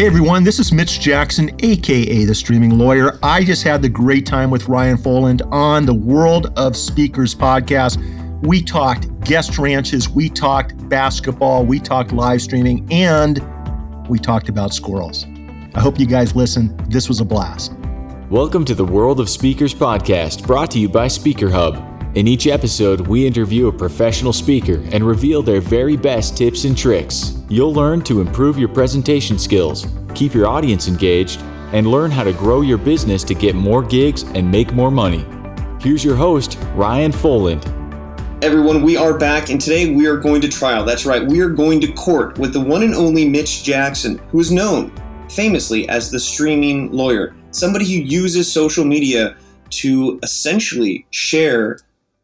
Hey everyone, this is Mitch Jackson, aka the Streaming Lawyer. I just had the great time with Ryan Foland on the World of Speakers podcast. We talked guest ranches, we talked basketball, we talked live streaming, and we talked about squirrels. I hope you guys listen. This was a blast. Welcome to the World of Speakers podcast, brought to you by Speaker Hub. In each episode, we interview a professional speaker and reveal their very best tips and tricks. You'll learn to improve your presentation skills, keep your audience engaged, and learn how to grow your business to get more gigs and make more money. Here's your host, Ryan Foland. Everyone, we are back, and today we are going to trial. That's right, we are going to court with the one and only Mitch Jackson, who is known famously as the streaming lawyer, somebody who uses social media to essentially share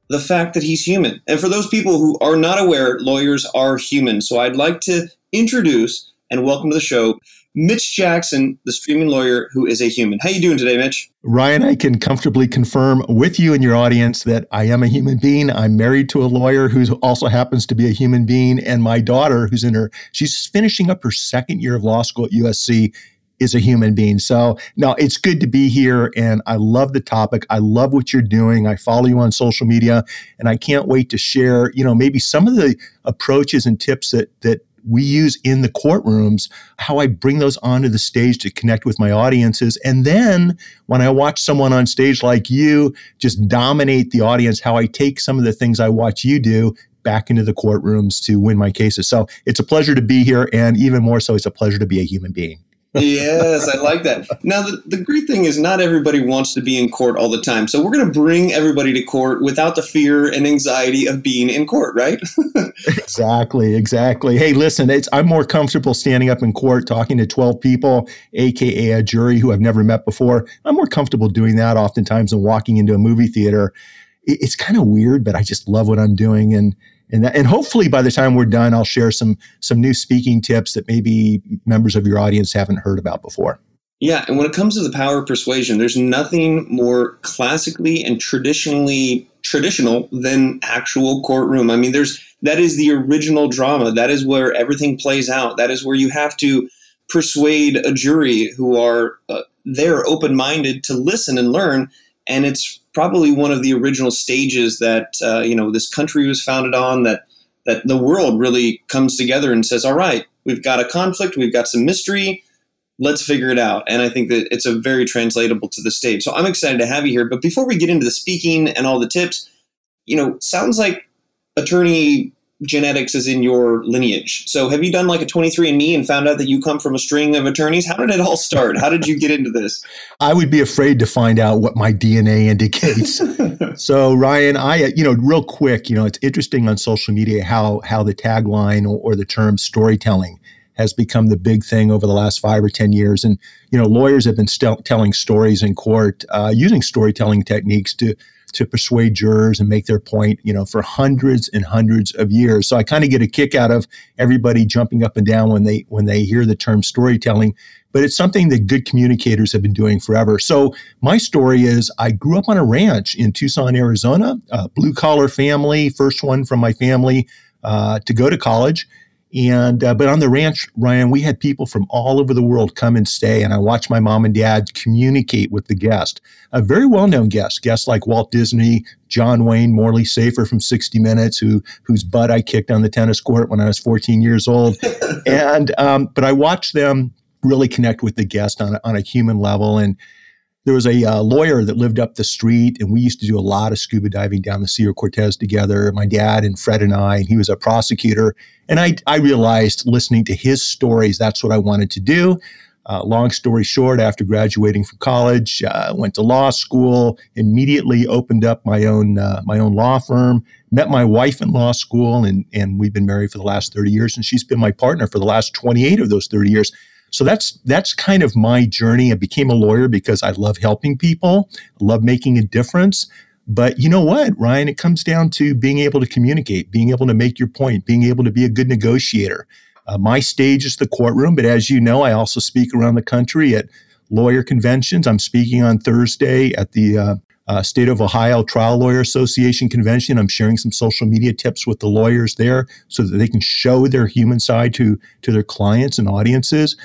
the fact that he's human. And for those people who are not aware, lawyers are human. So I'd like to introduce and welcome to the show Mitch Jackson, the streaming lawyer who is a human. How you doing today, Mitch? Ryan, I can comfortably confirm with you and your audience that I am a human being. I'm married to a lawyer who also happens to be a human being, and my daughter, who's in her, she's finishing up her second year of law school at USC, is a human being. So, no, it's good to be here. And I love the topic. I love what you're doing. I follow you on social media and I can't wait to share, you know, maybe some of the approaches and tips that, that, we use in the courtrooms, how I bring those onto the stage to connect with my audiences. And then when I watch someone on stage like you just dominate the audience, how I take some of the things I watch you do back into the courtrooms to win my cases. So it's a pleasure to be here. And even more so, it's a pleasure to be a human being yes, I like that. Now, the, the great thing is, not everybody wants to be in court all the time. So, we're going to bring everybody to court without the fear and anxiety of being in court, right? exactly, exactly. Hey, listen, it's, I'm more comfortable standing up in court talking to 12 people, AKA a jury who I've never met before. I'm more comfortable doing that oftentimes than walking into a movie theater. It, it's kind of weird, but I just love what I'm doing. And, and that, and hopefully by the time we're done, I'll share some some new speaking tips that maybe members of your audience haven't heard about before. Yeah, and when it comes to the power of persuasion, there's nothing more classically and traditionally traditional than actual courtroom. I mean, there's that is the original drama. That is where everything plays out. That is where you have to persuade a jury who are uh, there open-minded to listen and learn and it's probably one of the original stages that uh, you know this country was founded on. That that the world really comes together and says, "All right, we've got a conflict, we've got some mystery." Let's figure it out. And I think that it's a very translatable to the stage. So I'm excited to have you here. But before we get into the speaking and all the tips, you know, sounds like attorney genetics is in your lineage. So have you done like a 23andMe and found out that you come from a string of attorneys? How did it all start? How did you get into this? I would be afraid to find out what my DNA indicates. so Ryan, I you know, real quick, you know, it's interesting on social media how how the tagline or, or the term storytelling has become the big thing over the last five or 10 years. And, you know, lawyers have been st- telling stories in court uh, using storytelling techniques to to persuade jurors and make their point, you know, for hundreds and hundreds of years. So I kind of get a kick out of everybody jumping up and down when they when they hear the term storytelling. But it's something that good communicators have been doing forever. So my story is I grew up on a ranch in Tucson, Arizona, a blue collar family, first one from my family uh, to go to college. And uh, but on the ranch, Ryan, we had people from all over the world come and stay, and I watched my mom and dad communicate with the guest. A very well-known guest, guests like Walt Disney, John Wayne, Morley Safer from 60 Minutes, who whose butt I kicked on the tennis court when I was 14 years old. and um, but I watched them really connect with the guest on a, on a human level, and there was a uh, lawyer that lived up the street, and we used to do a lot of scuba diving down the Sea of Cortez together. My dad and Fred and I, and he was a prosecutor. And I, I realized listening to his stories, that's what I wanted to do. Uh, long story short, after graduating from college, uh, went to law school. Immediately opened up my own uh, my own law firm. Met my wife in law school, and and we've been married for the last thirty years. And she's been my partner for the last twenty eight of those thirty years. So that's that's kind of my journey. I became a lawyer because I love helping people, love making a difference. But you know what, Ryan? It comes down to being able to communicate, being able to make your point, being able to be a good negotiator. Uh, my stage is the courtroom, but as you know, I also speak around the country at lawyer conventions. I'm speaking on Thursday at the uh, uh, State of Ohio Trial Lawyer Association convention. I'm sharing some social media tips with the lawyers there so that they can show their human side to to their clients and audiences.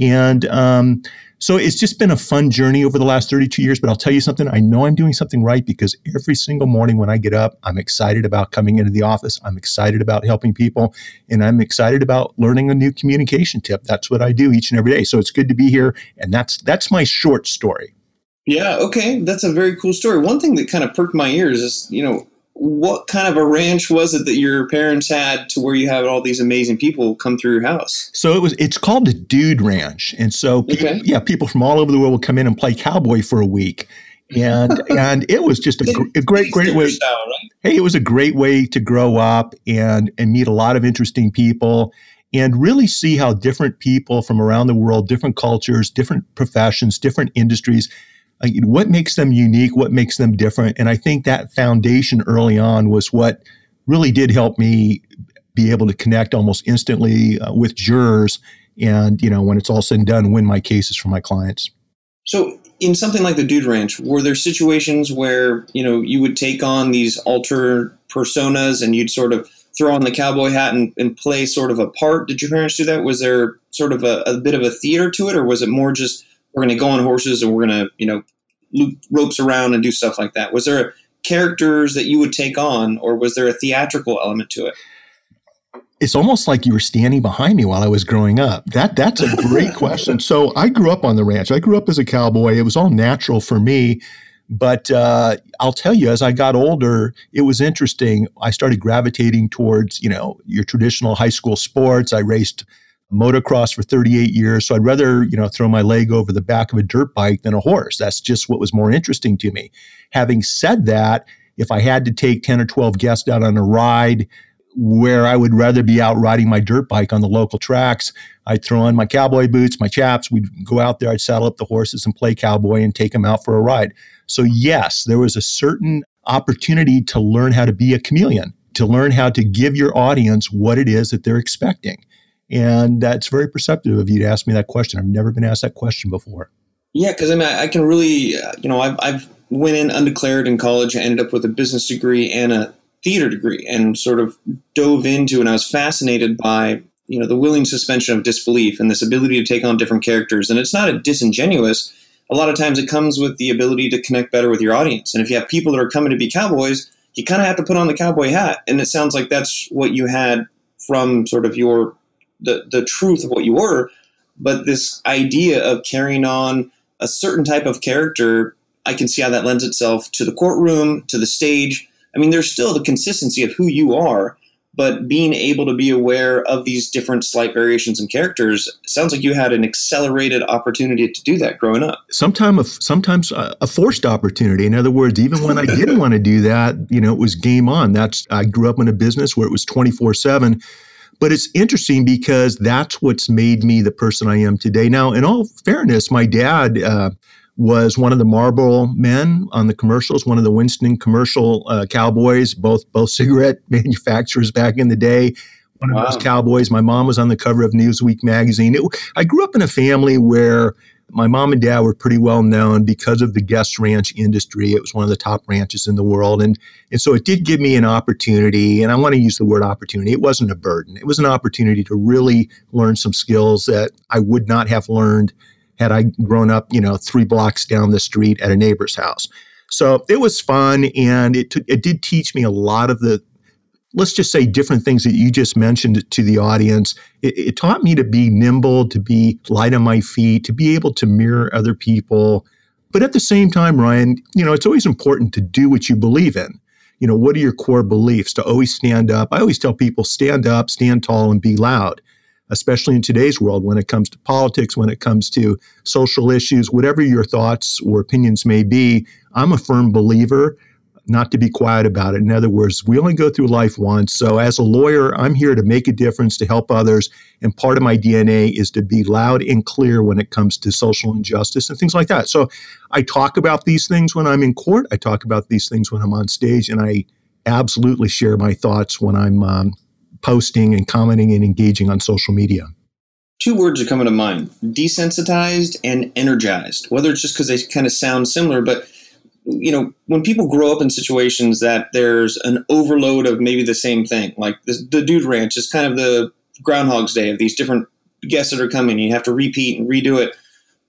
And um, so it's just been a fun journey over the last 32 years. But I'll tell you something, I know I'm doing something right because every single morning when I get up, I'm excited about coming into the office. I'm excited about helping people. And I'm excited about learning a new communication tip. That's what I do each and every day. So it's good to be here. And that's that's my short story. Yeah, okay. That's a very cool story. One thing that kind of perked my ears is, you know, what kind of a ranch was it that your parents had to where you have all these amazing people come through your house? So it was it's called the Dude Ranch. And so okay. yeah, people from all over the world would come in and play cowboy for a week. And and it was just a, a great great way. Style, right? Hey, it was a great way to grow up and and meet a lot of interesting people and really see how different people from around the world, different cultures, different professions, different industries what makes them unique, what makes them different. And I think that foundation early on was what really did help me be able to connect almost instantly uh, with jurors and, you know, when it's all said and done, win my cases for my clients. So, in something like the Dude Ranch, were there situations where, you know, you would take on these alter personas and you'd sort of throw on the cowboy hat and, and play sort of a part? Did your parents do that? Was there sort of a, a bit of a theater to it, or was it more just we're going to go on horses and we're going to, you know, loop ropes around and do stuff like that? Was there characters that you would take on, or was there a theatrical element to it? It's almost like you were standing behind me while I was growing up. That that's a great question. So I grew up on the ranch. I grew up as a cowboy. It was all natural for me. But uh, I'll tell you, as I got older, it was interesting. I started gravitating towards, you know, your traditional high school sports. I raced motocross for 38 years. So I'd rather, you know, throw my leg over the back of a dirt bike than a horse. That's just what was more interesting to me. Having said that, if I had to take 10 or 12 guests out on a ride where I would rather be out riding my dirt bike on the local tracks, I'd throw on my cowboy boots, my chaps, we'd go out there, I'd saddle up the horses and play cowboy and take them out for a ride. So, yes, there was a certain opportunity to learn how to be a chameleon, to learn how to give your audience what it is that they're expecting. And that's very perceptive of you to ask me that question. I've never been asked that question before. Yeah, because I mean, I can really, you know, I've, I've went in undeclared in college, I ended up with a business degree and a theater degree, and sort of dove into, and I was fascinated by, you know, the willing suspension of disbelief and this ability to take on different characters. And it's not a disingenuous. A lot of times, it comes with the ability to connect better with your audience. And if you have people that are coming to be cowboys, you kind of have to put on the cowboy hat. And it sounds like that's what you had from sort of your the, the truth of what you were, but this idea of carrying on a certain type of character, I can see how that lends itself to the courtroom, to the stage. I mean, there's still the consistency of who you are, but being able to be aware of these different slight variations in characters sounds like you had an accelerated opportunity to do that growing up. Sometimes, sometimes a forced opportunity. In other words, even when I didn't want to do that, you know, it was game on. That's I grew up in a business where it was twenty four seven but it's interesting because that's what's made me the person I am today. Now, in all fairness, my dad uh, was one of the Marlboro men on the commercials, one of the Winston commercial uh, cowboys, both both cigarette manufacturers back in the day. One wow. of those cowboys. My mom was on the cover of Newsweek magazine. It, I grew up in a family where my mom and dad were pretty well known because of the guest ranch industry. It was one of the top ranches in the world. And, and so it did give me an opportunity, and I want to use the word opportunity. It wasn't a burden, it was an opportunity to really learn some skills that I would not have learned had I grown up, you know, three blocks down the street at a neighbor's house. So it was fun, and it, t- it did teach me a lot of the let's just say different things that you just mentioned to the audience. It, it, taught me to be nimble, to be light on my feet, to be able to mirror other people. But at the same time, Ryan, you know, it's always important to do what you believe in. You know, what are your core beliefs? To always stand up. I always tell people stand up, stand tall, and be loud, especially in today's world when it comes to politics, when it comes to social issues, whatever your thoughts or opinions may be. I'm a firm believer not to be quiet about it. In other words, we only go through life once. So, as a lawyer, I'm here to make a difference, to help others. And part of my DNA is to be loud and clear when it comes to social injustice and things like that. So, I talk about these things when I'm in court, I talk about these things when I'm on stage, and I absolutely share my thoughts when I'm um, posting and commenting and engaging on social media. Two words are coming to mind desensitized and energized. Whether it's just because they kind of sound similar, but you know, when people grow up in situations that there's an overload of maybe the same thing, like this, the Dude Ranch is kind of the Groundhog's Day of these different guests that are coming. You have to repeat and redo it.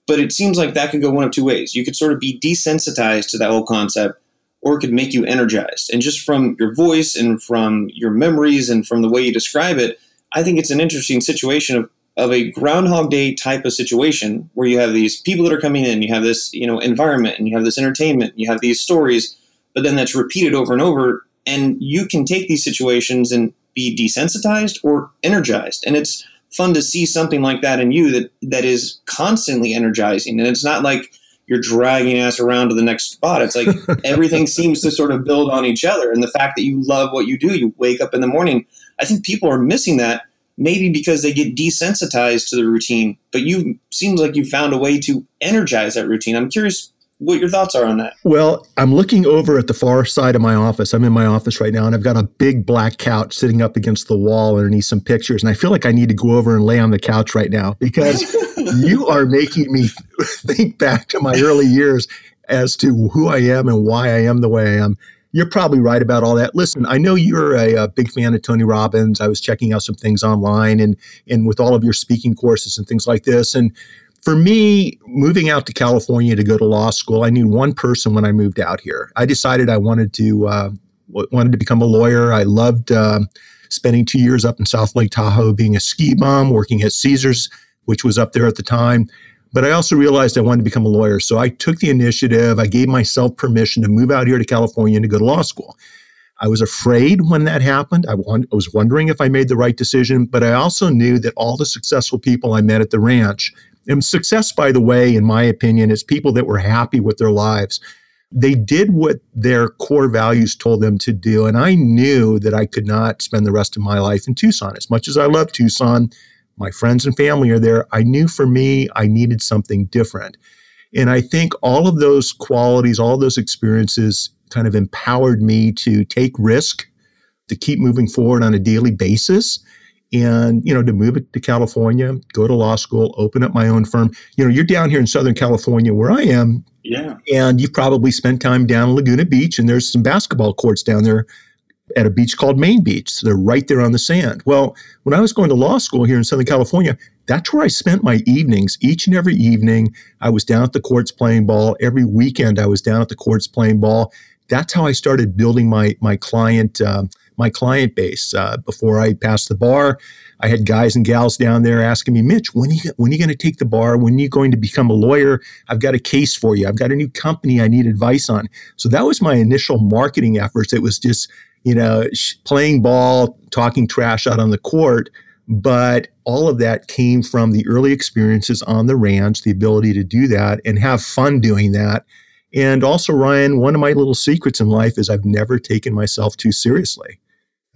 But it seems like that could go one of two ways. You could sort of be desensitized to that whole concept, or it could make you energized. And just from your voice and from your memories and from the way you describe it, I think it's an interesting situation of, of a Groundhog Day type of situation where you have these people that are coming in, you have this you know environment, and you have this entertainment, you have these stories, but then that's repeated over and over, and you can take these situations and be desensitized or energized, and it's fun to see something like that in you that that is constantly energizing, and it's not like you're dragging ass around to the next spot. It's like everything seems to sort of build on each other, and the fact that you love what you do, you wake up in the morning. I think people are missing that maybe because they get desensitized to the routine, but you seems like you found a way to energize that routine. I'm curious what your thoughts are on that. Well, I'm looking over at the far side of my office. I'm in my office right now, and I've got a big black couch sitting up against the wall underneath some pictures. And I feel like I need to go over and lay on the couch right now because you are making me think back to my early years as to who I am and why I am the way I am. You're probably right about all that. Listen, I know you're a, a, big fan of Tony Robbins. I was checking out some things online and and with all of your speaking courses and things like this. And for me, moving out to California to go to law school, I knew one person when I moved out here. I decided I wanted to uh, wanted to become a lawyer. I loved uh, spending two years up in South Lake Tahoe, being a ski bum, working at Caesars, which was up there at the time. But I also realized I wanted to become a lawyer. So I took the initiative. I gave myself permission to move out here to California to go to law school. I was afraid when that happened. I, want, I was wondering if I made the right decision, but I also knew that all the successful people I met at the ranch, and success, by the way, in my opinion, is people that were happy with their lives. They did what their core values told them to do. And I knew that I could not spend the rest of my life in Tucson. As much as I love Tucson, my friends and family are there. I knew for me, I needed something different. And I think all of those qualities, all those experiences kind of empowered me to take risk, to keep moving forward on a daily basis. And, you know, to move it to California, go to law school, open up my own firm. You know, you're down here in Southern California where I am. Yeah. And you've probably spent time down Laguna Beach, and there's some basketball courts down there at a beach called Main Beach. So they're right there on the sand. Well, when I was going to law school here in Southern California, that's where I spent my evenings. Each and every evening, I was down at the courts playing ball. Every weekend, I was down at the courts playing ball. That's how I started building my my client uh, my client base. Uh, before I passed the bar, I had guys and gals down there asking me, Mitch, when are you when are you going to take the bar? When are you going to become a lawyer? I've got a case for you. I've got a new company I need advice on. So that was my initial marketing efforts. It was just you know, playing ball, talking trash out on the court. But all of that came from the early experiences on the ranch, the ability to do that and have fun doing that. And also, Ryan, one of my little secrets in life is I've never taken myself too seriously.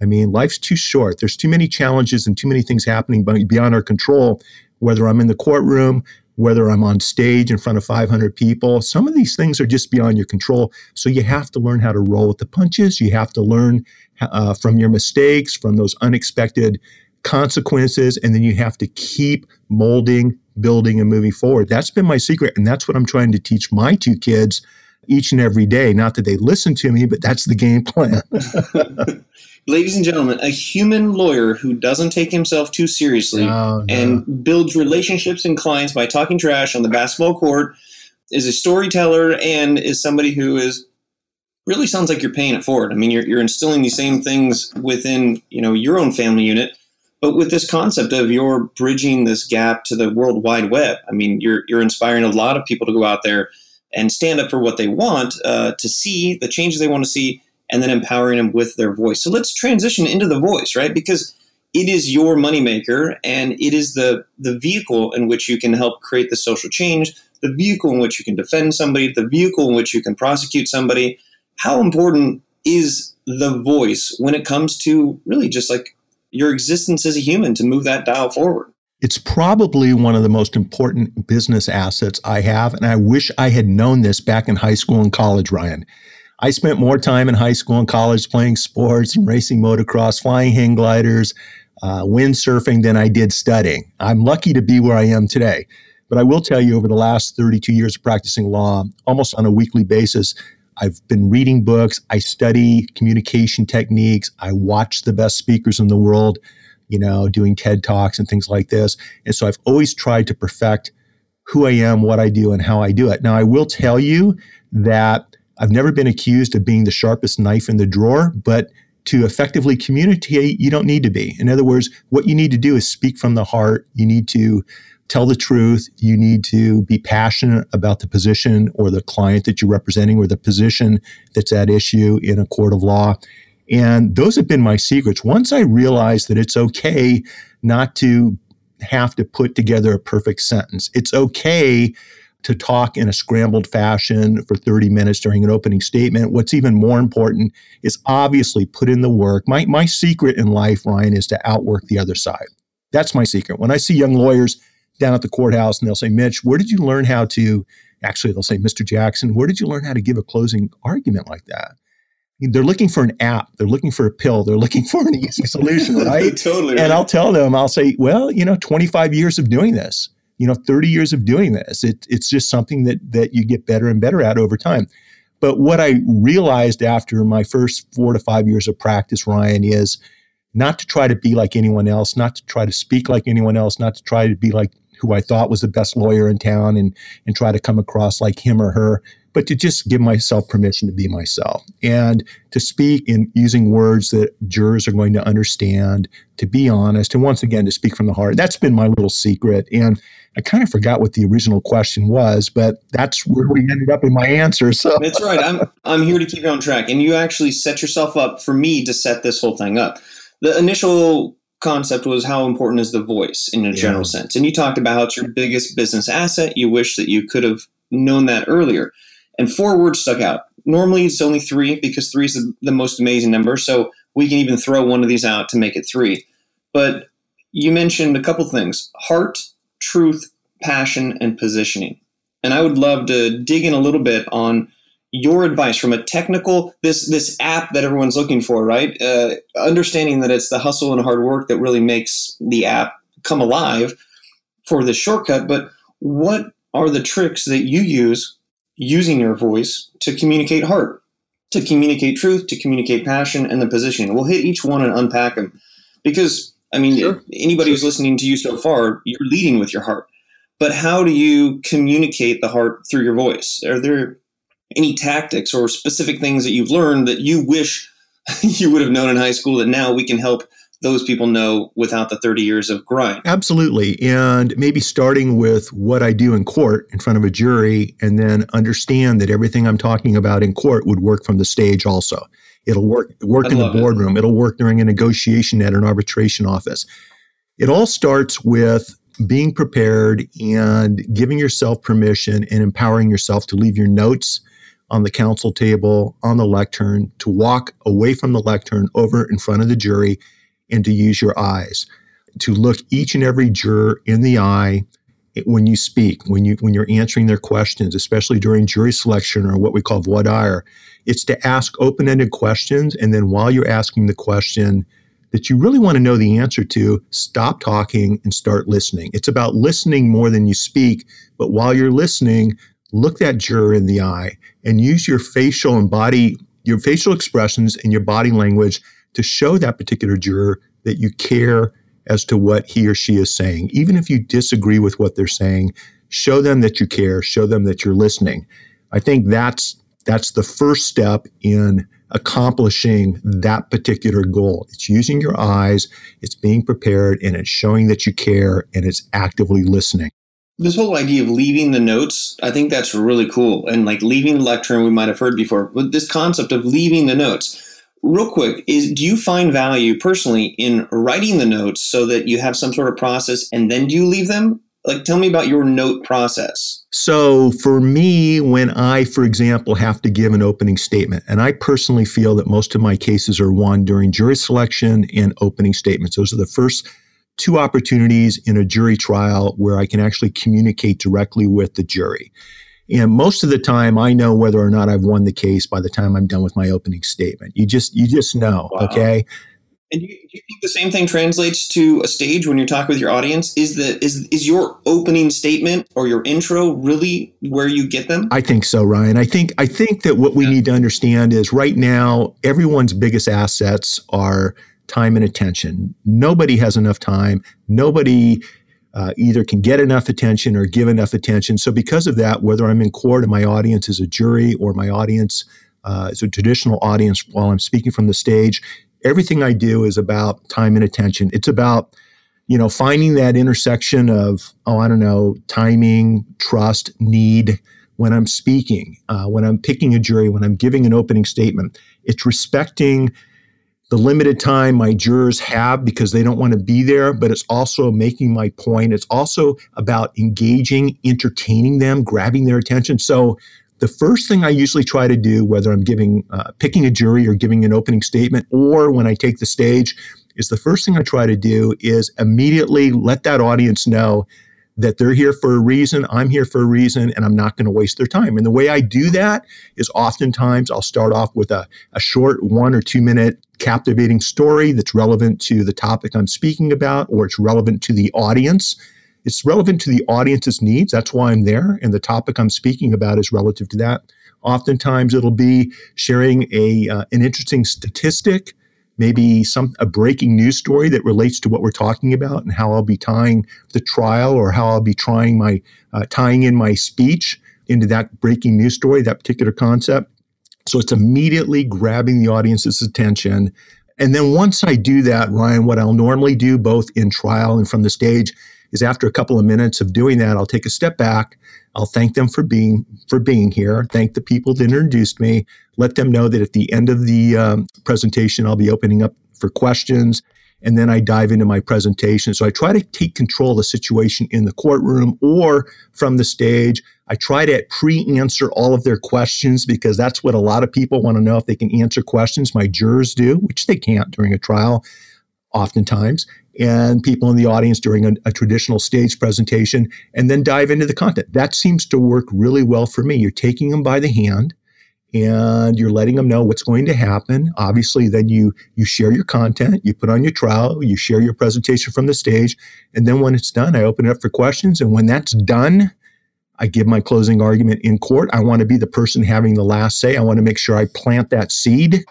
I mean, life's too short. There's too many challenges and too many things happening beyond our control, whether I'm in the courtroom, whether I'm on stage in front of 500 people. Some of these things are just beyond your control. So you have to learn how to roll with the punches. You have to learn uh, from your mistakes, from those unexpected consequences, and then you have to keep molding, building, and moving forward. That's been my secret. And that's what I'm trying to teach my two kids each and every day. Not that they listen to me, but that's the game plan. ladies and gentlemen, a human lawyer who doesn't take himself too seriously no, no. and builds relationships and clients by talking trash on the basketball court, is a storyteller and is somebody who is really sounds like you're paying it forward. I mean, you're, you're instilling these same things within you know your own family unit, but with this concept of you're bridging this gap to the world wide web. I mean, you're you're inspiring a lot of people to go out there and stand up for what they want, uh, to see the changes they want to see, and then empowering them with their voice. So let's transition into the voice, right? Because it is your moneymaker and it is the, the vehicle in which you can help create the social change, the vehicle in which you can defend somebody, the vehicle in which you can prosecute somebody. How important is the voice when it comes to really just like your existence as a human to move that dial forward? It's probably one of the most important business assets I have. And I wish I had known this back in high school and college, Ryan. I spent more time in high school and college playing sports and racing motocross, flying hang gliders, uh, windsurfing than I did studying. I'm lucky to be where I am today. But I will tell you, over the last 32 years of practicing law, almost on a weekly basis, I've been reading books. I study communication techniques. I watch the best speakers in the world you know, doing TED Talks and things like this. And so I've always tried to perfect who I am, what I do, and how I do it. Now, I will tell you that I've never been accused of being the sharpest knife in the drawer, but to effectively communicate, you don't need to be. In other words, what you need to do is speak from the heart. You need to tell the truth. You need to be passionate about the position or the client that you're representing or the position that's at issue in a court of law. And those have been my secrets. Once I realized that it's okay not to have to put together a perfect sentence, it's okay to talk in a scrambled fashion for 30 minutes during an opening statement. What's even more important is obviously put in the work. My, my secret in life, Ryan, is to outwork the other side. That's my secret. When I see young lawyers down at the courthouse and they'll say, Mitch, where did you learn how to? Actually, they'll say, Mr. Jackson, where did you learn how to give a closing argument like that? They're looking for an app. They're looking for a pill. They're looking for an easy solution, right? totally. And I'll tell them, I'll say, well, you know, 25 years of doing this, you know, 30 years of doing this. It, it's just something that that you get better and better at over time. But what I realized after my first four to five years of practice, Ryan, is not to try to be like anyone else, not to try to speak like anyone else, not to try to be like who I thought was the best lawyer in town and and try to come across like him or her, but to just give myself permission to be myself and to speak in using words that jurors are going to understand, to be honest, and once again to speak from the heart. That's been my little secret. And I kind of forgot what the original question was, but that's where we ended up in my answer. So that's right. I'm I'm here to keep you on track, and you actually set yourself up for me to set this whole thing up. The initial concept was how important is the voice in a general sense. And you talked about how it's your biggest business asset. You wish that you could have known that earlier. And four words stuck out. Normally it's only three because three is the, the most amazing number. So we can even throw one of these out to make it three. But you mentioned a couple things heart, truth, passion, and positioning. And I would love to dig in a little bit on your advice from a technical this this app that everyone's looking for right? Uh, understanding that it's the hustle and hard work that really makes the app come alive for this shortcut but what are the tricks that you use using your voice to communicate heart to communicate truth to communicate passion and the positioning? We'll hit each one and unpack them because i mean sure. anybody who's listening to you so far you're leading with your heart but how do you communicate the heart through your voice are there any tactics or specific things that you've learned that you wish you would have known in high school that now we can help those people know without the 30 years of grind. Absolutely. And maybe starting with what I do in court in front of a jury and then understand that everything I'm talking about in court would work from the stage also. It'll work work I in the boardroom. It. It'll work during a negotiation at an arbitration office. It all starts with being prepared and giving yourself permission and empowering yourself to leave your notes on the counsel table, on the lectern, to walk away from the lectern over in front of the jury and to use your eyes, to look each and every juror in the eye when you speak, when you when you're answering their questions, especially during jury selection or what we call voir dire, it's to ask open-ended questions, and then while you're asking the question that you really want to know the answer to, stop talking and start listening. It's about listening more than you speak, but while you're listening, look that juror in the eye and use your facial and body, your facial expressions and your body language to show that particular juror that you care as to what he or she is saying. Even if you disagree with what they're saying, show them that you care, show them that you're listening. I think that's that's the first step in accomplishing that particular goal. It's using your eyes, it's being prepared, and it's showing that you care and it's actively listening this whole idea of leaving the notes, I think that's really cool. And like leaving the lectern, we might have heard before, but this concept of leaving the notes. Real quick, is do you find value personally in writing the notes so that you have some sort of process and then do you leave them? Like tell me about your note process. So for me, when I, for example, have to give an opening statement, and I personally feel that most of my cases are won during jury selection and opening statements. Those are the first two opportunities in a jury trial where I can actually communicate directly with the jury. And most of the time, I know whether or not I've won the case by the time I'm done with my opening statement. You just you just know, wow. okay? And do you, do you, think the same thing translates to a stage when you're talking with your audience? Is the is is your opening statement or your intro really where you get them? I think so, Ryan. I think I think that what we yeah. need to understand is right now everyone's biggest assets are time and attention. Nobody has enough time. Nobody uh, either can get enough attention or give enough attention. So, because of that, whether I'm in court and my audience is a jury or my audience uh, is a traditional audience while I'm speaking from the stage, everything I do is about time and attention. It's about you know finding that intersection of oh I don't know timing, trust, need when I'm speaking, uh, when I'm picking a jury, when I'm giving an opening statement. It's respecting the limited time my jurors have because they don't want to be there, but it's also making my point. It's also about engaging, entertaining them, grabbing their attention. So the first thing I usually try to do, whether I'm giving, uh, picking a jury or giving an opening statement, or when I take the stage, is the first thing I try to do is immediately let that audience know that they're here for a reason, I'm here for a reason, and I'm not going to waste their time. And the way I do that is oftentimes I'll start off with a, a short one or two minute captivating story that's relevant to the topic I'm speaking about, or it's relevant to the audience. It's relevant to the audience's needs. That's why I'm there. And the topic I'm speaking about is relative to that. Oftentimes it'll be sharing a, uh, an interesting statistic maybe some a breaking news story that relates to what we're talking about and how I'll be tying the trial or how I'll be trying my uh, tying in my speech into that breaking news story, that particular concept. So it's immediately grabbing the audience's attention. And then once I do that, Ryan, what I'll normally do both in trial and from the stage is after a couple of minutes of doing that, I'll take a step back. I'll thank them for being for being here. Thank the people that introduced me. Let them know that at the end of the um, presentation, I'll be opening up for questions, and then I dive into my presentation. So I try to take control of the situation in the courtroom or from the stage. I try to pre-answer all of their questions because that's what a lot of people want to know if they can answer questions. My jurors do, which they can't during a trial oftentimes, and people in the audience during a, a, traditional stage presentation, and then dive into the content. That seems to work really well for me. You're taking them by the hand and you're letting them know what's going to happen. Obviously, then you you share your content, you put on your trial, you share your presentation from the stage, and then when it's done, I open it up for questions. And when that's done, I give my closing argument in court. I want to be the person having the last say. I want to make sure I plant that seed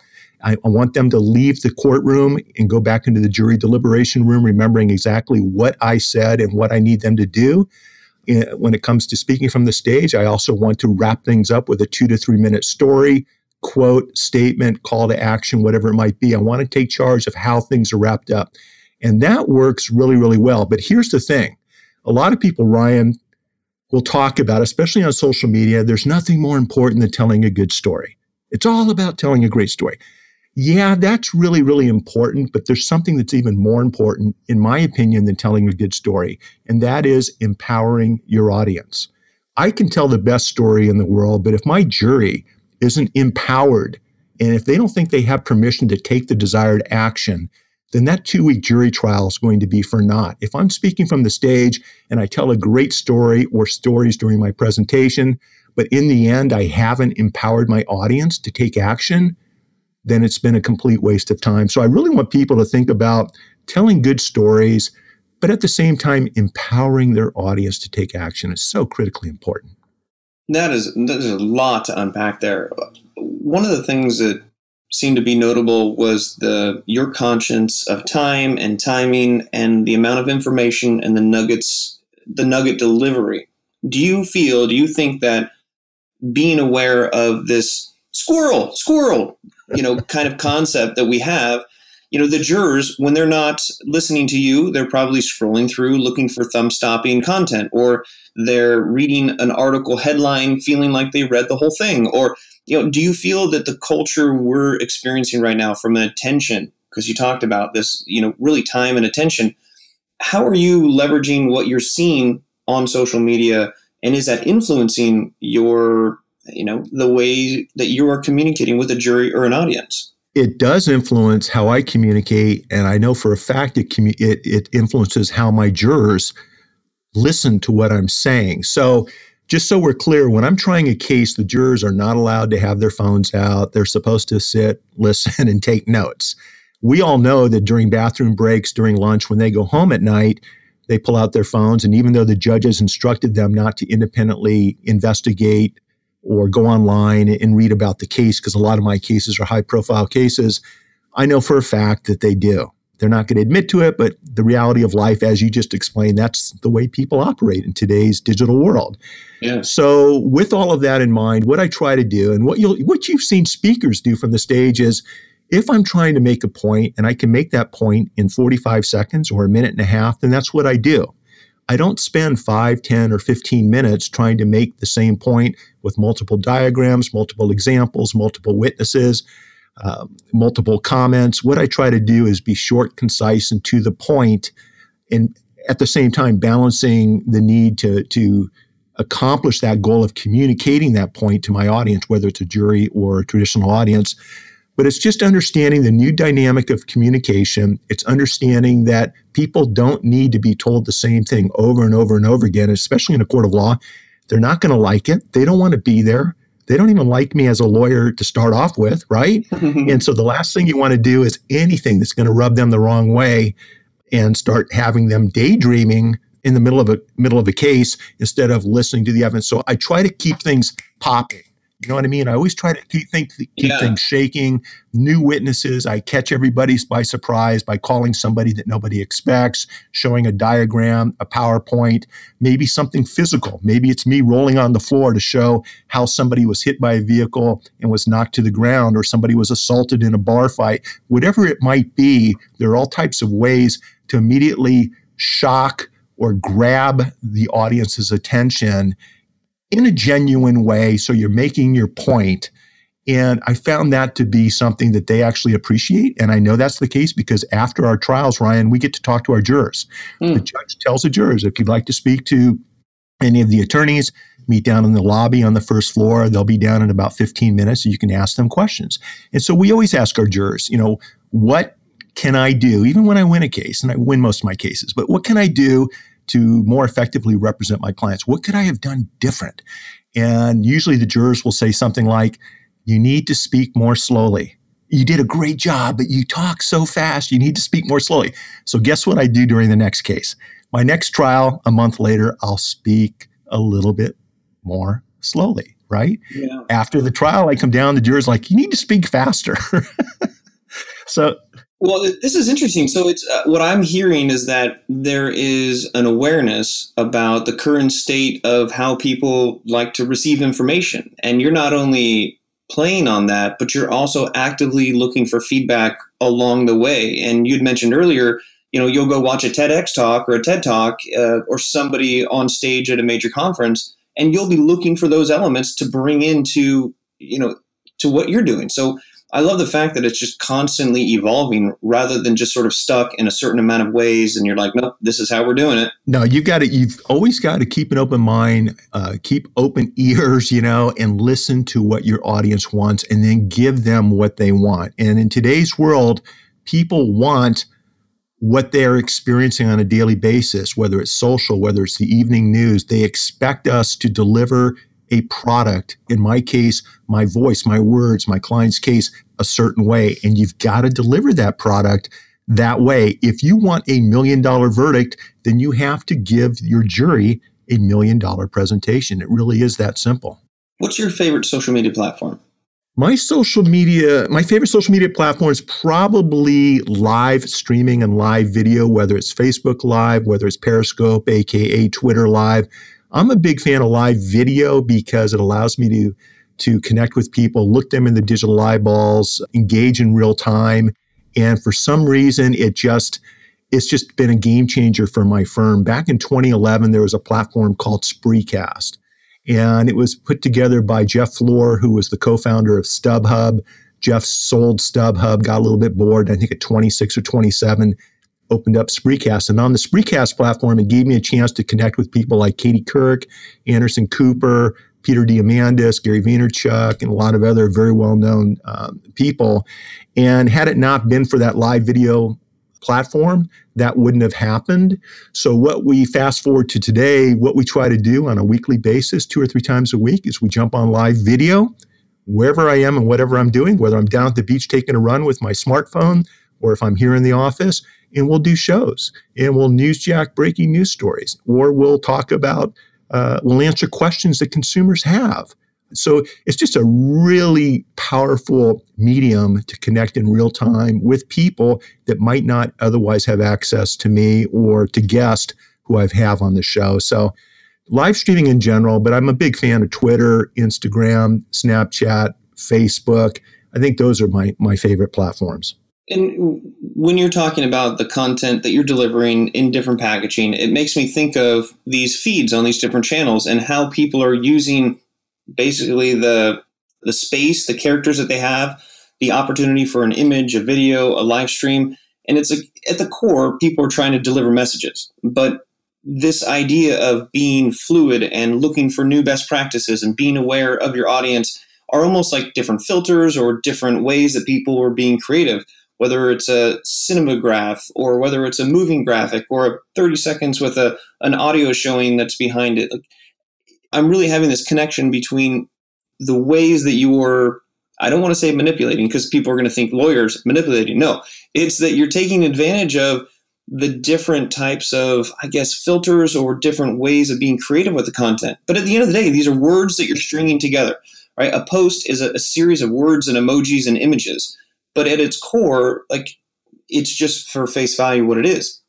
I, want them to leave the courtroom and go back into the jury deliberation room, remembering exactly what I said and what I need them to do. When it comes to speaking from the stage, I also want to wrap things up with a two to three minute story, quote, statement, call to action, whatever it might be. I want to take charge of how things are wrapped up. And that works really, really well. But here's the thing a lot of people, Ryan, will talk about, especially on social media, there's nothing more important than telling a good story. It's all about telling a great story yeah, that's really, really important. But there's something that's even more important, in my opinion, than telling a good story, and that is empowering your audience. I can tell the best story in the world, but if my jury isn't empowered and if they don't think they have permission to take the desired action, then that two week jury trial is going to be for naught. If I'm speaking from the stage and I tell a great story or stories during my presentation, but in the end, I haven't empowered my audience to take action, then it's been a complete waste of time. So I really want people to think about telling good stories, but at the same time, empowering their audience to take action is so critically important. That is, there's a lot to unpack there. One of the things that seemed to be notable was the your conscience of time and timing and the amount of information and the nuggets, the nugget delivery. Do you feel, do you think that being aware of this squirrel, squirrel, you know, kind of concept that we have. You know, the jurors, when they're not listening to you, they're probably scrolling through looking for thumb stopping content, or they're reading an article headline feeling like they read the whole thing. Or, you know, do you feel that the culture we're experiencing right now from an attention, because you talked about this, you know, really time and attention, how are you leveraging what you're seeing on social media? And is that influencing your you know the way that you are communicating with a jury or an audience it does influence how I communicate, and I know for a fact it, commu- it, it influences how my jurors listen to what I'm saying. So, just so we're clear, when I'm trying a case, the jurors are not allowed to have their phones out. They're supposed to sit, listen, and take notes. We all know that during bathroom breaks, during lunch, when they go home at night, they pull out their phones. And even though the judge has instructed them not to independently investigate or go online and read about the case because a lot of my cases are high profile cases. I know for a fact that they do. They're not going to admit to it, but the reality of life, as you just explained, that's the way people operate in today's digital world. Yeah. So, with all of that in mind, what I try to do, and what you'll what you've seen speakers do from the stage is, if I'm trying to make a point and I can make that point in 45 seconds or a minute and a half, then that's what I do. I don't spend 5, 10, or 15 minutes trying to make the same point with multiple diagrams, multiple examples, multiple witnesses uh, multiple comments. What I try to do is be short, concise, and to the point, and at the same time balancing the need to to accomplish that goal of communicating that point to my audience, whether it's a jury or a traditional audience. But it's just understanding the new dynamic of communication. It's understanding that people don't need to be told the same thing over and over and over again, especially in a court of law. They're not going to like it. They don't want to be there they don't even like me as a lawyer to start off with, right? and so the last thing you want to do is anything that's going to rub them the wrong way and start having them daydreaming in the middle of a middle of a case instead of listening to the evidence. So I try to keep things popping. You know what I mean? I always try to keep, think, keep yeah. things shaking, new witnesses. I catch everybody by surprise by calling somebody that nobody expects, showing a diagram, a PowerPoint, maybe something physical. Maybe it's me rolling on the floor to show how somebody was hit by a vehicle and was knocked to the ground, or somebody was assaulted in a bar fight. Whatever it might be, there are all types of ways to immediately shock or grab the audience's attention in a genuine way. So you're making your point. And I found that to be something that they actually appreciate. And I know that's the case because after our trials, Ryan, we get to talk to our jurors. Mm. The judge tells the jurors if you'd like to speak to any of the attorneys, meet down in the lobby on the first floor. They'll be down in about 15 minutes and you can ask them questions. And so we always ask our jurors, you know, what can I do, even when I win a case, and I win most of my cases, but what can I do to more effectively represent my clients? What could I have done different? And usually the jurors will say something like, You need to speak more slowly. You did a great job, but you talk so fast. You need to speak more slowly. So, guess what I do during the next case? My next trial, a month later, I'll speak a little bit more slowly, right? Yeah. After the trial, I come down, the jurors like, You need to speak faster. so, well, this is interesting. So it's uh, what I'm hearing is that there is an awareness about the current state of how people like to receive information, and you're not only playing on that, but you're also actively looking for feedback along the way. And you'd mentioned earlier, you know, you'll go watch a TEDx talk or a TED talk uh, or somebody on stage at a major conference, and you'll be looking for those elements to bring into, you know, to what you're doing. So I love the fact that it's just constantly evolving rather than just sort of stuck in a certain amount of ways and you're like, nope, this is how we're doing it. No, you've got to, you've always got to keep an open mind, uh, keep open ears, you know, and listen to what your audience wants and then give them what they want. And in today's world, people want what they're experiencing on a daily basis, whether it's social, whether it's the evening news. They expect us to deliver a product, in my case, my voice, my words, my client's case, a certain way. And you've got to deliver that product that way. If you want a million dollar verdict, then you have to give your jury a million dollar presentation. It really is that simple. What's your favorite social media platform? My social media, my favorite social media platform is probably live streaming and live video, whether it's Facebook Live, whether it's Periscope, aka Twitter Live. I'm a big fan of live video because it allows me to to connect with people, look them in the digital eyeballs, engage in real time. And for some reason, it just it's just been a game changer for my firm. Back in 2011, there was a platform called Spreecast, and it was put together by Jeff Fluhr, who was the co-founder of StubHub. Jeff sold StubHub, got a little bit bored. I think at 26 or 27, opened up Spreecast. And on the Spreecast platform, it gave me a chance to connect with people like Katie Couric, Anderson Cooper, Peter Diamandis, Gary Vaynerchuk, and a lot of other very well known um, people. And had it not been for that live video platform, that wouldn't have happened. So, what we fast forward to today, what we try to do on a weekly basis, two or three times a week, is we jump on live video wherever I am and whatever I'm doing, whether I'm down at the beach taking a run with my smartphone or if I'm here in the office, and we'll do shows and we'll newsjack breaking news stories or we'll talk about uh, we'll answer questions that consumers have So it's just a really powerful medium to connect in real time with people that might not otherwise have access to me or to guests who I've have on the show. So live streaming in general, but I'm a big fan of Twitter, Instagram, Snapchat, Facebook. I think those are my my favorite platforms. And when you're talking about the content that you're delivering in different packaging, it makes me think of these feeds on these different channels and how people are using basically the the space, the characters that they have, the opportunity for an image, a video, a live stream, and it's a, at the core, people are trying to deliver messages. But this idea of being fluid and looking for new best practices and being aware of your audience are almost like different filters or different ways that people are being creative whether it's a cinemagraph or whether it's a moving graphic or 30 seconds with a an audio showing that's behind it i'm really having this connection between the ways that you are i don't want to say manipulating because people are going to think lawyers manipulating no it's that you're taking advantage of the different types of, I guess, filters or different ways of being creative with the content. But at the end of the day, these are words that you're stringing together, right? A post is a, a series of words and emojis and images. But at its core, like it's just for face value what it is.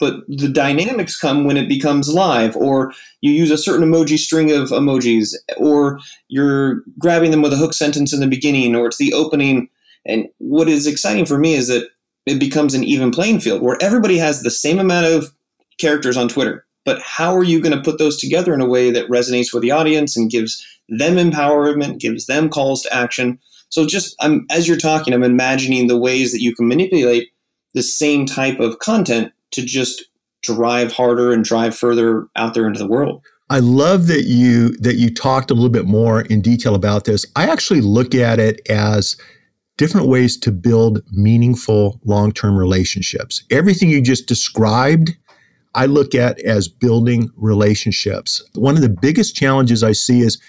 But the dynamics come when it becomes live, or you use a certain emoji string of emojis, or you're grabbing them with a hook sentence in the beginning, or it's the opening. And what is exciting for me is that it becomes an even playing field where everybody has the same amount of characters on Twitter. But how are you going to put those together in a way that resonates with the audience and gives them empowerment, gives them calls to action? So just I'm as you're talking, I'm imagining the ways that you can manipulate the same type of content to just drive harder and drive further out there into the world. I love that you that you talked a little bit more in detail about this. I actually look at it as different ways to build meaningful long term relationships. Everything you just described, I look at as building relationships. One of the biggest challenges I see is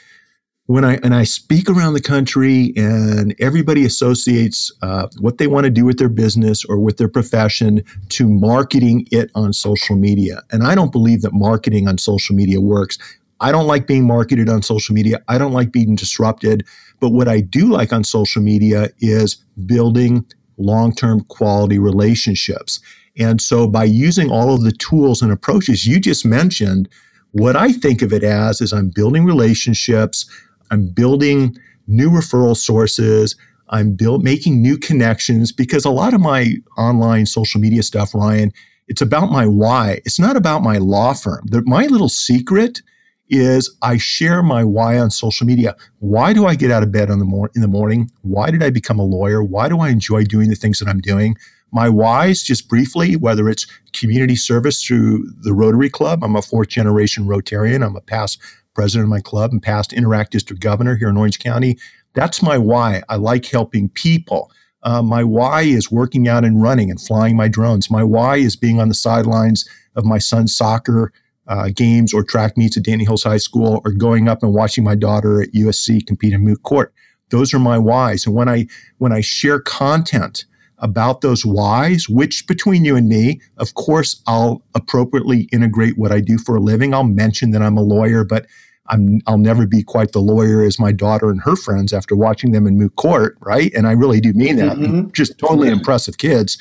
when I and I speak around the country and everybody associates uh, what they want to do with their business or with their profession to marketing it on social media. And I don't believe that marketing on social media works. I don't like being marketed on social media. I don't like being disrupted. But what I do like on social media is building long term quality relationships. And so by using all of the tools and approaches you just mentioned, what I think of it as is I'm building relationships, I'm building new referral sources, I'm build, making new connections because a lot of my online social media stuff, Ryan, it's about my why. It's not about my law firm. The, my little secret is I share my why on social media. Why do I get out of bed the, mor- in the morning? Why did I become a lawyer? Why do I enjoy doing the things that I'm doing? My whys, just briefly, whether it's community service through the Rotary Club, I'm a fourth generation Rotarian, I'm a past president of my club and past Interact District Governor here in Orange County. That's my why. I like helping people. Uh, my why is working out and running and flying my drones. My why is being on the sidelines of my son's soccer uh, games or track meets at Dana Hills High School or going up and watching my daughter at USC compete in moot court. Those are my whys. And when I when I share content about those whys, which between you and me, of course, I'll appropriately integrate what I do for a living. I'll mention that I'm a lawyer, but I'm I'll never be quite the lawyer as my daughter and her friends after watching them in moot court, right? And I really do mean that. Mm-hmm. Just totally impressive kids.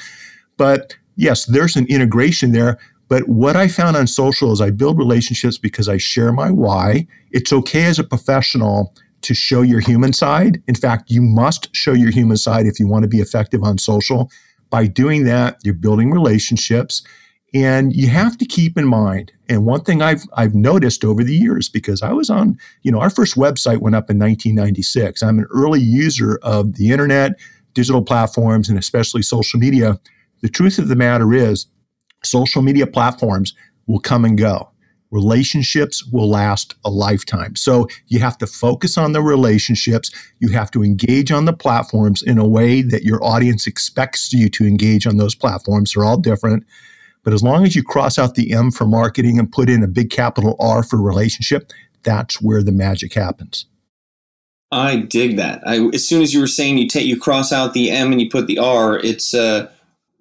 But yes, there's an integration there. But what I found on social is I build relationships because I share my why. It's okay as a professional to show your human side. In fact, you must show your human side if you want to be effective on social. By doing that, you're building relationships. And you have to keep in mind, and one thing I've I've noticed over the years, because I was on, you know, our first website went up in 1996. I'm an early user of the internet, digital platforms, and especially social media. The truth of the matter is social media platforms will come and go. Relationships will last a lifetime. So you have to focus on the relationships. You have to engage on the platforms in a way that your audience expects you to engage on those platforms. They're all different. But as long as you cross out the M for marketing and put in a big capital R for relationship, that's where the magic happens. I dig that. I, as soon as you were saying you take you cross out the M and you put the R, it's uh,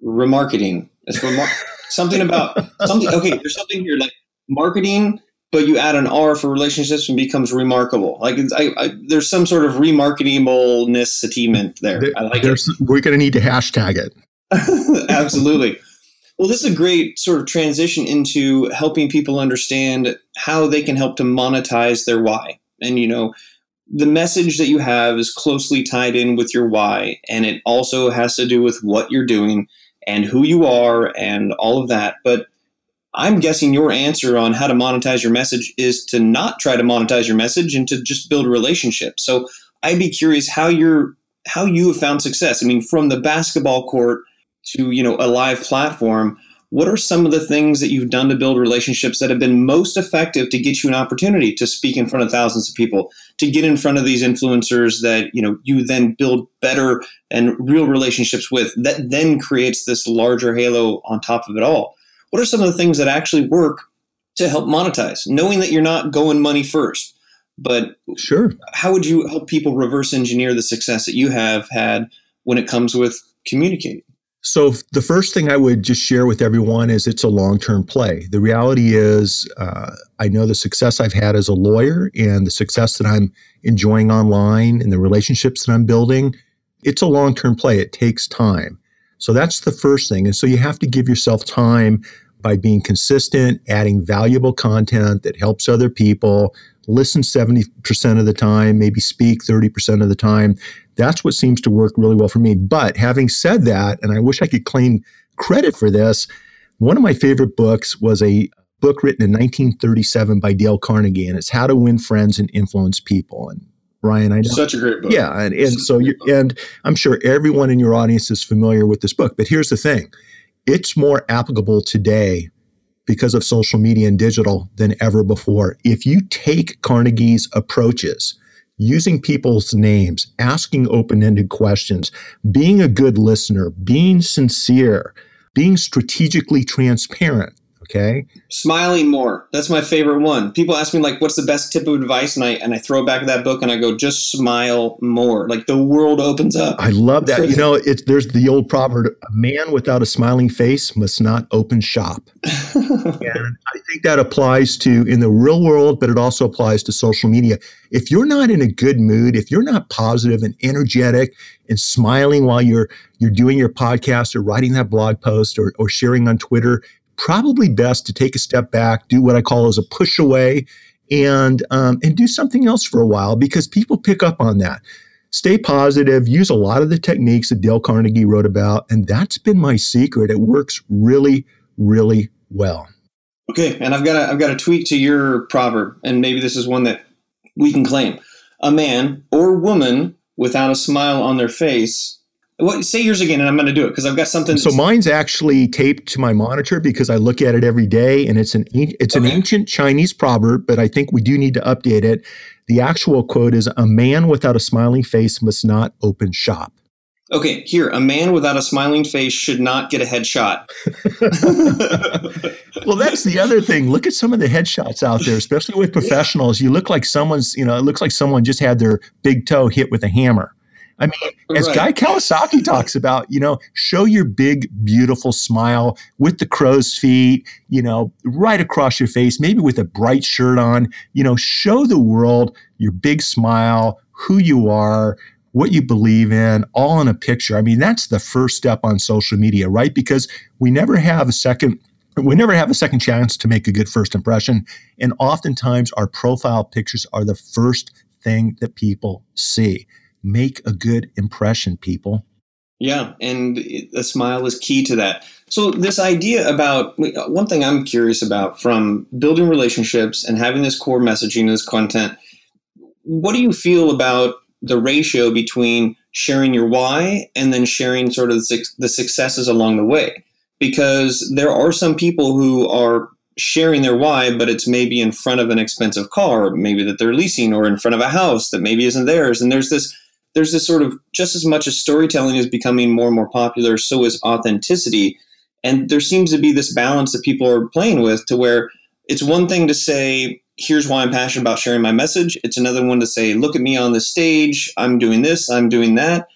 remarketing. It's remar- something about something. Okay, there's something here like marketing but you add an R for relationships and becomes remarkable. Like I, I, there's some sort of remarketableness sentiment there. there I like it. We're going to need to hashtag it. Absolutely. Well, this is a great sort of transition into helping people understand how they can help to monetize their why. And, you know, the message that you have is closely tied in with your why, and it also has to do with what you're doing and who you are and all of that. But I'm guessing your answer on how to monetize your message is to not try to monetize your message and to just build relationships. So I'd be curious how you're how you have found success. I mean, from the basketball court to you know a live platform, what are some of the things that you've done to build relationships that have been most effective to get you an opportunity to speak in front of thousands of people, to get in front of these influencers that you know you then build better and real relationships with that then creates this larger halo on top of it all what are some of the things that actually work to help monetize, knowing that you're not going money first? But sure, how would you help people reverse engineer the success that you have had when it comes with communicating? So, the first thing I would just share with everyone is it's a long term play. The reality is, uh, I know the success I've had as a lawyer and the success that I'm enjoying online and the relationships that I'm building. It's a long term play, it takes time. So, that's the first thing. And so, you have to give yourself time by being consistent, adding valuable content that helps other people, listen 70% of the time, maybe speak 30% of the time. That's what seems to work really well for me. But having said that, and I wish I could claim credit for this, one of my favorite books was a book written in 1937 by Dale Carnegie, and it's How to Win Friends and Influence People. And Ryan, I know. Such a great book. Yeah. And, and so you, and I'm sure everyone in your audience is familiar with this book. But here's the thing it's more applicable today because of social media and digital than ever before. If you take Carnegie's approaches, using people's names, asking open ended questions, being a good listener, being sincere, being strategically transparent, Okay. Smiling more. That's my favorite one. People ask me like, "What's the best tip of advice?" And I and I throw back that book and I go, "Just smile more." Like the world opens up. I love that. you know, it's there's the old proverb: "A man without a smiling face must not open shop." and I think that applies to in the real world, but it also applies to social media. If you're not in a good mood, if you're not positive and energetic and smiling while you're you're doing your podcast or writing that blog post or, or sharing on Twitter, probably best to take a step back, do what I call as a push away, and um, and do something else for a while because people pick up on that. Stay positive. Use a lot of the techniques that Dale Carnegie wrote about, and that's been my secret. It works really, really well. Okay, and I've got a, I've got a tweak to your proverb, and maybe this is one that we can claim: a man or woman without a smile on their face say yours again, and I'm going to do it because I've got something. So mine's actually taped to my monitor because I look at it every day, and it's an it's an ancient Chinese proverb, but I think we do need to update it. The actual quote is: "A man without a smiling face must not open shop." Okay, here, a man without a smiling face should not get a headshot. well, that's the other thing. Look at some of the headshots out there, especially with professionals. You look like someone's, you know, it looks like someone just had their big toe hit with a hammer. I mean, as right. Guy Kawasaki talks about, you know, show your big, beautiful smile with the crow's feet, you know, right across your face, maybe with a bright shirt on, you know, show the world your big smile, who you are, what you believe in, all in a picture. I mean, that's the first step on social media, right? Because we never have a second we never have a second chance to make a good first impression. And oftentimes our profile pictures are the first thing that people see make a good impression, people. Yeah, and a smile is key to that. So, this idea about one thing I'm curious about from building relationships and having this core messaging, this content, what do you feel about the ratio between sharing your why and then sharing sort of the successes along the way? Because there are some people who are sharing their why, but it's maybe in front of an expensive car, maybe that they're leasing, or in front of a house that maybe isn't theirs. And there's this there's this sort of just as much as storytelling is becoming more and more popular, so is authenticity. And there seems to be this balance that people are playing with to where it's one thing to say, here's why I'm passionate about sharing my message. It's another one to say, look at me on the stage. I'm doing this, I'm doing that.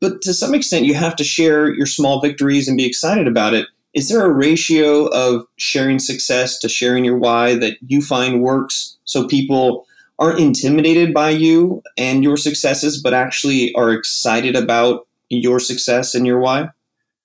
But to some extent, you have to share your small victories and be excited about it is there a ratio of sharing success to sharing your why that you find works so people aren't intimidated by you and your successes, but actually are excited about your success and your why?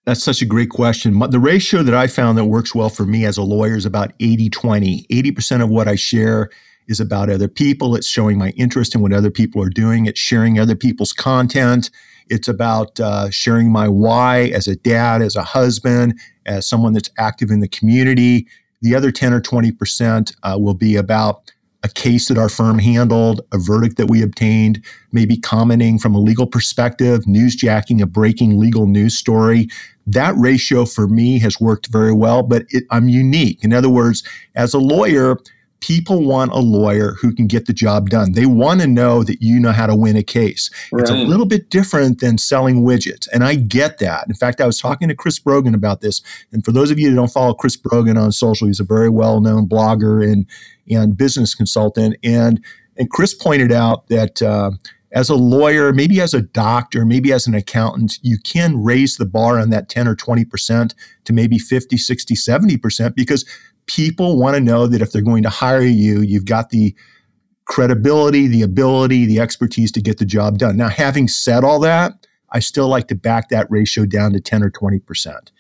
That's such a great question. The ratio that I found that works well for me as a lawyer is about 80 20. 80% of what I share is about other people. It's showing my interest in what other people are doing. It's sharing other people's content. It's about uh, sharing my why as a dad, as a husband, as someone that's active in the community. The other 10 or 20% uh, will be about a case that our firm handled, a verdict that we obtained, maybe commenting from a legal perspective, newsjacking a breaking legal news story. That ratio for me has worked very well, but it, I'm unique. In other words, as a lawyer, people want a lawyer who can get the job done. They want to know that you know how to win a case. Right. It's a little bit different than selling widgets. And I get that. In fact, I was talking to Chris Brogan about this. And for those of you who don't follow Chris Brogan on social, he's a very well known blogger and, and business consultant. And, and Chris pointed out that. Uh, as a lawyer, maybe as a doctor, maybe as an accountant, you can raise the bar on that 10 or 20% to maybe 50, 60, 70% because people want to know that if they're going to hire you, you've got the credibility, the ability, the expertise to get the job done. Now, having said all that, I still like to back that ratio down to 10 or 20%.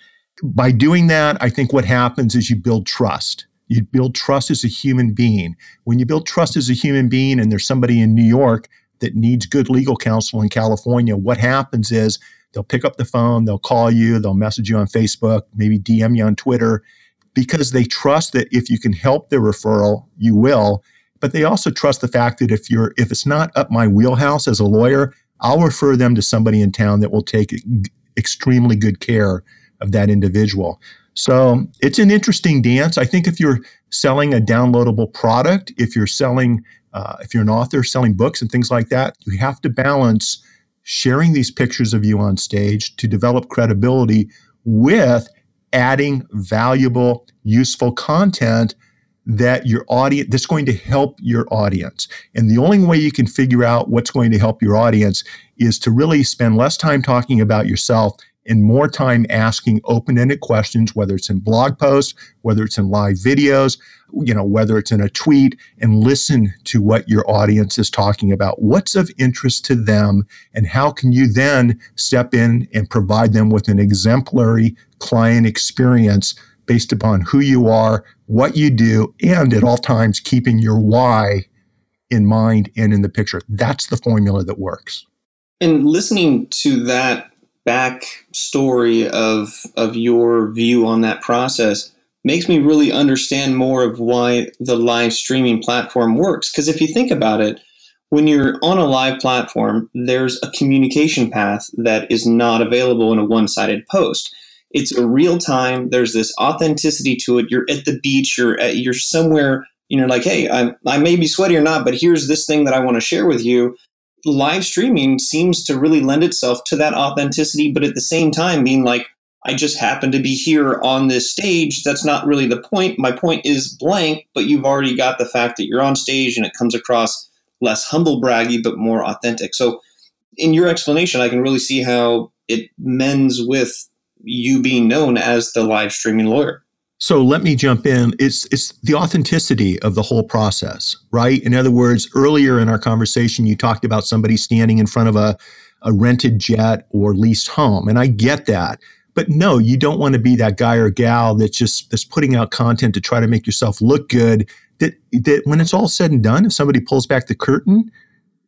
By doing that, I think what happens is you build trust. You build trust as a human being. When you build trust as a human being and there's somebody in New York that needs good legal counsel in California, what happens is they'll pick up the phone, they'll call you, they'll message you on Facebook, maybe DM you on Twitter, because they trust that if you can help their referral, you will. But they also trust the fact that if you're if it's not up my wheelhouse as a lawyer, I'll refer them to somebody in town that will take extremely good care of that individual. So it's an interesting dance. I think if you're selling a downloadable product, if you're selling, uh, if you're an author selling books and things like that, you have to balance sharing these pictures of you on stage to develop credibility with adding valuable, useful content that your audience that's going to help your audience. And the only way you can figure out what's going to help your audience is to really spend less time talking about yourself and more time asking open-ended questions whether it's in blog posts whether it's in live videos you know whether it's in a tweet and listen to what your audience is talking about. What's of interest to them and how can you then step in and provide them with an exemplary client experience based upon who you are what you do and at all times keeping your why in mind and in the picture? That's the formula that works. And listening to that back story of of your view on that process makes me really understand more of why the live streaming platform works. Because if you think about it when you're on a live platform there's a communication path that is not available in a one-sided post. It's a real time there's this authenticity to it. You're at the beach you're at, you're somewhere you know like hey I, I may be sweaty or not but here's this thing that i want to share with you. Live streaming seems to really lend itself to that authenticity, but at the same time, being like, I just happen to be here on this stage. That's not really the point. My point is blank, but you've already got the fact that you're on stage and it comes across less humble braggy, but more authentic. So, in your explanation, I can really see how it mends with you being known as the live streaming lawyer. So let me jump in. It's it's the authenticity of the whole process, right? In other words, earlier in our conversation, you talked about somebody standing in front of a, a rented jet or leased home, and I get that. But no, you don't want to be that guy or gal that's just that's putting out content to try to make yourself look good. That that when it's all said and done, if somebody pulls back the curtain,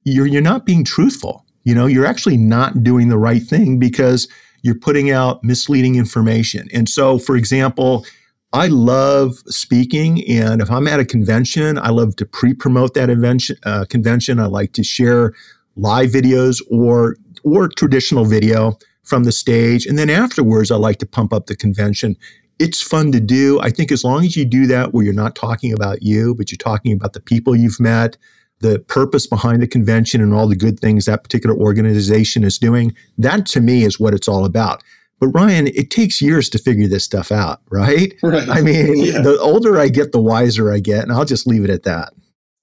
you're you're not being truthful. You know, you're actually not doing the right thing because you're putting out misleading information. And so, for example, I love speaking, and if I'm at a convention, I love to pre-promote that invention, uh, convention. I like to share live videos or or traditional video from the stage, and then afterwards, I like to pump up the convention. It's fun to do. I think as long as you do that, where you're not talking about you, but you're talking about the people you've met, the purpose behind the convention, and all the good things that particular organization is doing, that to me is what it's all about. But Ryan, it takes years to figure this stuff out, right? Right. I mean, yeah. the older I get, the wiser I get, and I'll just leave it at that.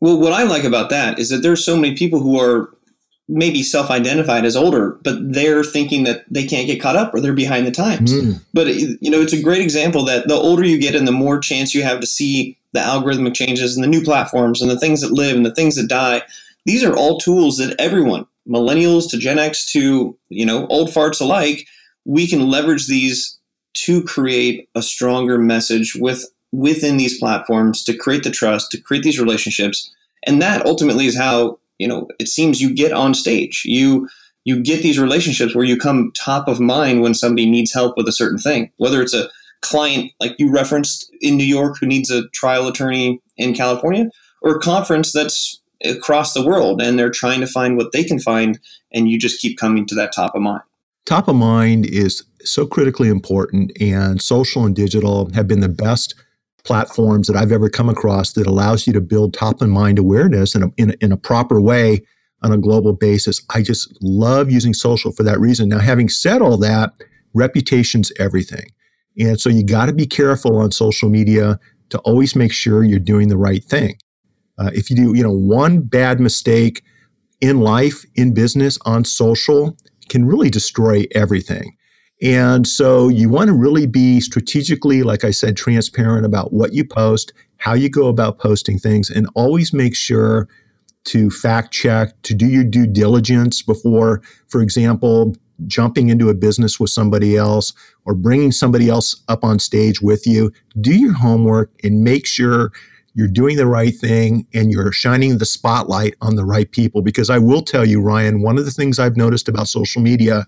Well, what I like about that is that there's so many people who are maybe self-identified as older, but they're thinking that they can't get caught up or they're behind the times. Mm. But you know, it's a great example that the older you get and the more chance you have to see the algorithmic changes and the new platforms and the things that live and the things that die. These are all tools that everyone, millennials to Gen X to, you know, old farts alike, we can leverage these to create a stronger message with within these platforms to create the trust, to create these relationships. And that ultimately is how you know it seems you get on stage. You you get these relationships where you come top of mind when somebody needs help with a certain thing. Whether it's a client like you referenced in new york who needs a trial attorney in california or a conference that's across the world and they're trying to find what they can find and you just keep coming to that top of mind. Top of mind is so critically important and social and digital have been the best platforms that I've ever come across that allows you to build top of mind awareness in a, in a, in a proper way on a global basis. I just love using social for that reason. Now, having said all that, reputation's everything. And so you got to be careful on social media to always make sure you're doing the right thing. Uh, if you do, you know, one bad mistake in life, in business, on social can really destroy everything. And so you want to really be strategically, like I said, transparent about what you post, how you go about posting things, and always make sure to fact check, to do your due diligence before, for example, jumping into a business with somebody else or bringing somebody else up on stage with you. Do your homework and make sure you're doing the right thing and you're shining the spotlight on the right people. Because I will tell you, Ryan, one of the things I've noticed about social media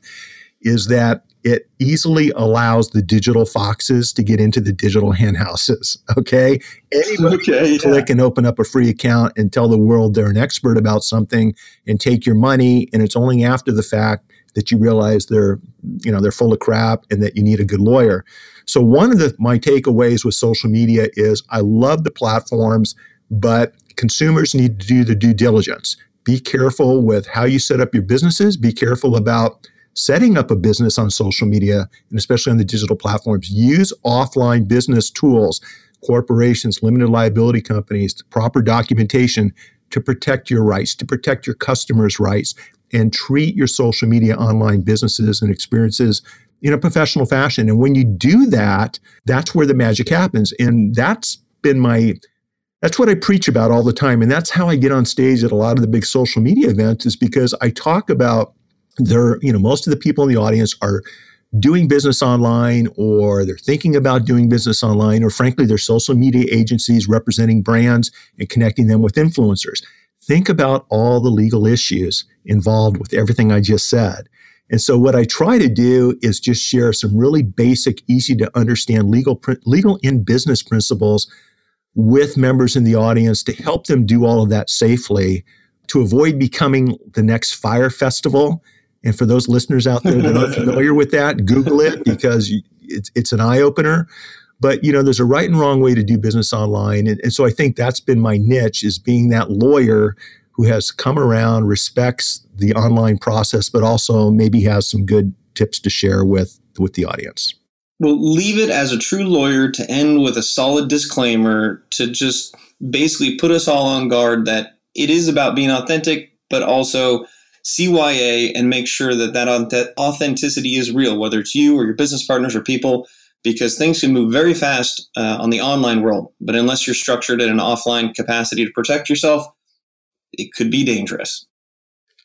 is that it easily allows the digital foxes to get into the digital henhouses. Okay. Anybody okay, yeah. click and open up a free account and tell the world they're an expert about something and take your money. And it's only after the fact that you realize they're, you know, they're full of crap and that you need a good lawyer. So one of the my takeaways with social media is I love the platforms, but consumers need to do the due diligence. Be careful with how you set up your businesses. Be careful about setting up a business on social media and especially on the digital platforms, use offline business tools, corporations, limited liability companies, proper documentation to protect your rights, to protect your customers' rights, and treat your social media online businesses and experiences in a professional fashion. And when you do that, that's where the magic happens. And that's been my that's what I preach about all the time. And that's how I get on stage at a lot of the big social media events, is because I talk about they're, you know, most of the people in the audience are doing business online or they're thinking about doing business online or frankly they're social media agencies representing brands and connecting them with influencers. Think about all the legal issues involved with everything i just said. And so what i try to do is just share some really basic easy to understand legal legal in business principles with members in the audience to help them do all of that safely to avoid becoming the next Fyre Festival and for those listeners out there that aren't familiar with that, Google it because it's, it's an eye opener. But you know, there's a right and wrong way to do business online, and, and so I think that's been my niche is being that lawyer who has come around, respects the online process, but also maybe has some good tips to share with with the audience. Well, leave it as a true lawyer to end with a solid disclaimer to just basically put us all on guard that it is about being authentic, but also CYA and make sure that that authenticity is real, whether it's you or your business partners or people, because things can move very fast uh, on the online world. But unless you're structured in an offline capacity to protect yourself, it could be dangerous.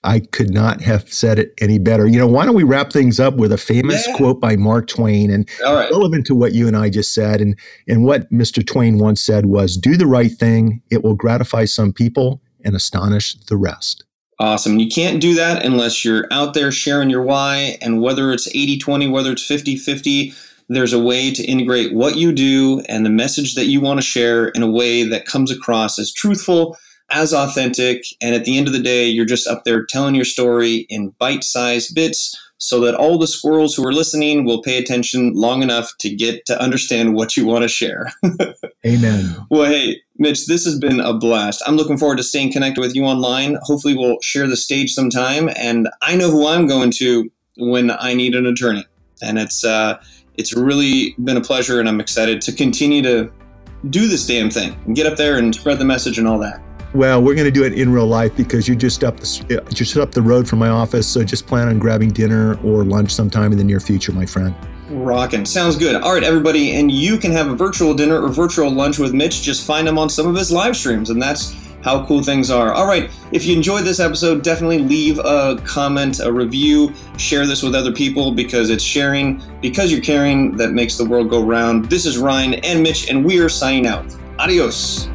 I could not have said it any better. You know, why don't we wrap things up with a famous yeah. quote by Mark Twain and relevant to what you and I just said and and what Mr. Twain once said was do the right thing, it will gratify some people and astonish the rest. Awesome. You can't do that unless you're out there sharing your why. And whether it's 80 20, whether it's 50 50, there's a way to integrate what you do and the message that you want to share in a way that comes across as truthful, as authentic. And at the end of the day, you're just up there telling your story in bite sized bits so that all the squirrels who are listening will pay attention long enough to get to understand what you want to share. Amen. Well, hey, Mitch, this has been a blast. I'm looking forward to staying connected with you online. Hopefully, we'll share the stage sometime. And I know who I'm going to when I need an attorney. And it's uh, it's really been a pleasure, and I'm excited to continue to do this damn thing and get up there and spread the message and all that. Well, we're going to do it in real life because you're just up the uh, just up the road from my office. So just plan on grabbing dinner or lunch sometime in the near future, my friend. Rocking. Sounds good. All right, everybody. And you can have a virtual dinner or virtual lunch with Mitch. Just find him on some of his live streams. And that's how cool things are. All right. If you enjoyed this episode, definitely leave a comment, a review, share this with other people because it's sharing, because you're caring, that makes the world go round. This is Ryan and Mitch, and we are signing out. Adios.